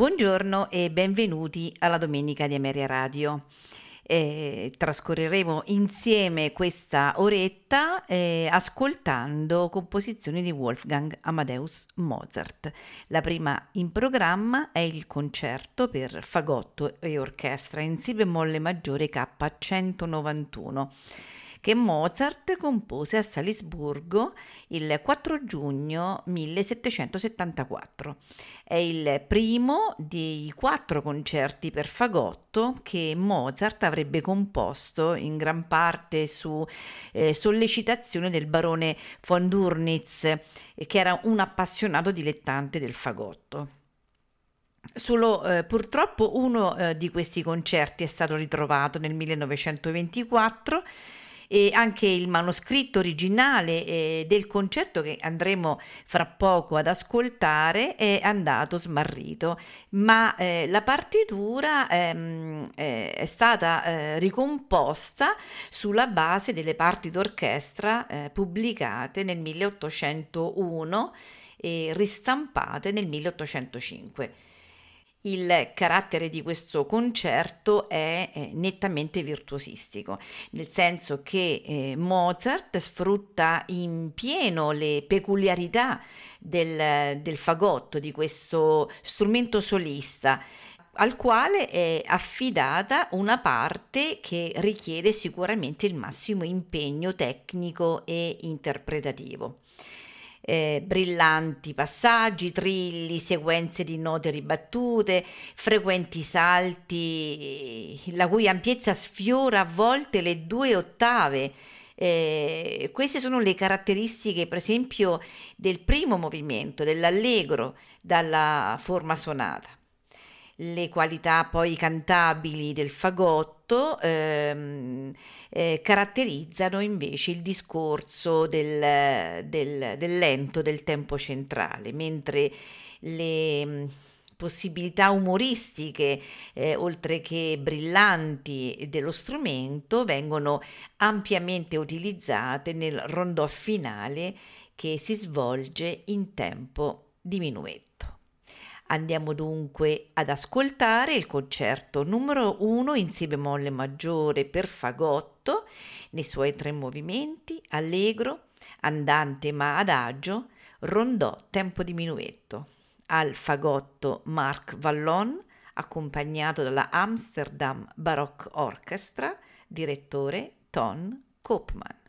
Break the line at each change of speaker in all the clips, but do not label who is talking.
Buongiorno e benvenuti alla Domenica di Ameria Radio. Eh, trascorreremo insieme questa oretta eh, ascoltando composizioni di Wolfgang Amadeus Mozart. La prima in programma è il concerto per fagotto e orchestra in si bemolle maggiore K191 che Mozart compose a Salisburgo il 4 giugno 1774. È il primo dei quattro concerti per fagotto che Mozart avrebbe composto in gran parte su eh, sollecitazione del barone von Durnitz, eh, che era un appassionato dilettante del fagotto. Solo eh, purtroppo uno eh, di questi concerti è stato ritrovato nel 1924 e anche il manoscritto originale eh, del concerto che andremo fra poco ad ascoltare è andato smarrito, ma eh, la partitura ehm, eh, è stata eh, ricomposta sulla base delle parti d'orchestra eh, pubblicate nel 1801 e ristampate nel 1805. Il carattere di questo concerto è eh, nettamente virtuosistico, nel senso che eh, Mozart sfrutta in pieno le peculiarità del, del fagotto, di questo strumento solista al quale è affidata una parte che richiede sicuramente il massimo impegno tecnico e interpretativo eh, brillanti passaggi, trilli, sequenze di note ribattute, frequenti salti, la cui ampiezza sfiora a volte le due ottave. Eh, queste sono le caratteristiche, per esempio, del primo movimento, dell'allegro, dalla forma sonata. Le qualità poi cantabili del fagotto ehm, eh, caratterizzano invece il discorso del, del, del, lento, del tempo centrale, mentre le mm, possibilità umoristiche, eh, oltre che brillanti dello strumento, vengono ampiamente utilizzate nel rondò finale che si svolge in tempo diminuetto. Andiamo dunque ad ascoltare il concerto numero 1 in Si bemolle maggiore per fagotto nei suoi tre movimenti, allegro, andante ma adagio, rondò tempo diminuetto. Al fagotto Marc Vallon, accompagnato dalla Amsterdam Baroque Orchestra, direttore Ton Koopman.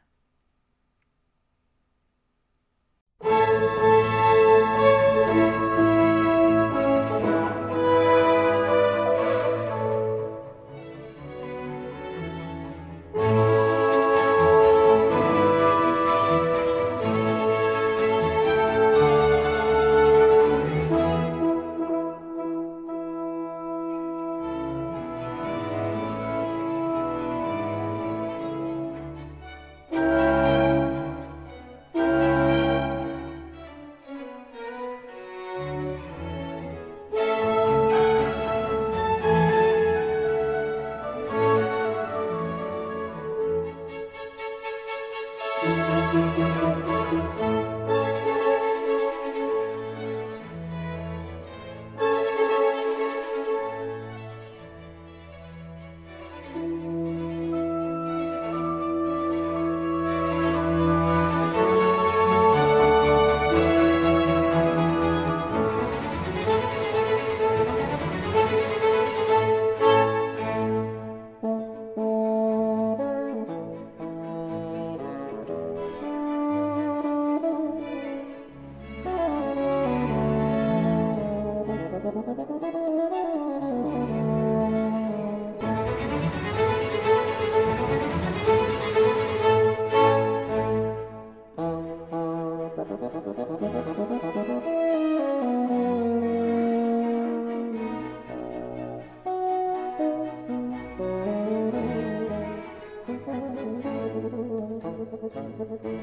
Thank you.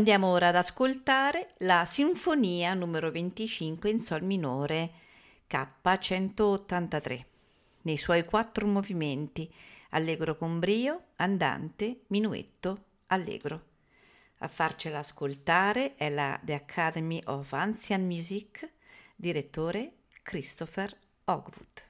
Andiamo ora ad ascoltare la Sinfonia numero 25 in Sol minore K183 nei suoi quattro movimenti allegro con brio, andante, minuetto, allegro. A farcela ascoltare è la The Academy of Ancient Music, direttore Christopher Hogwood.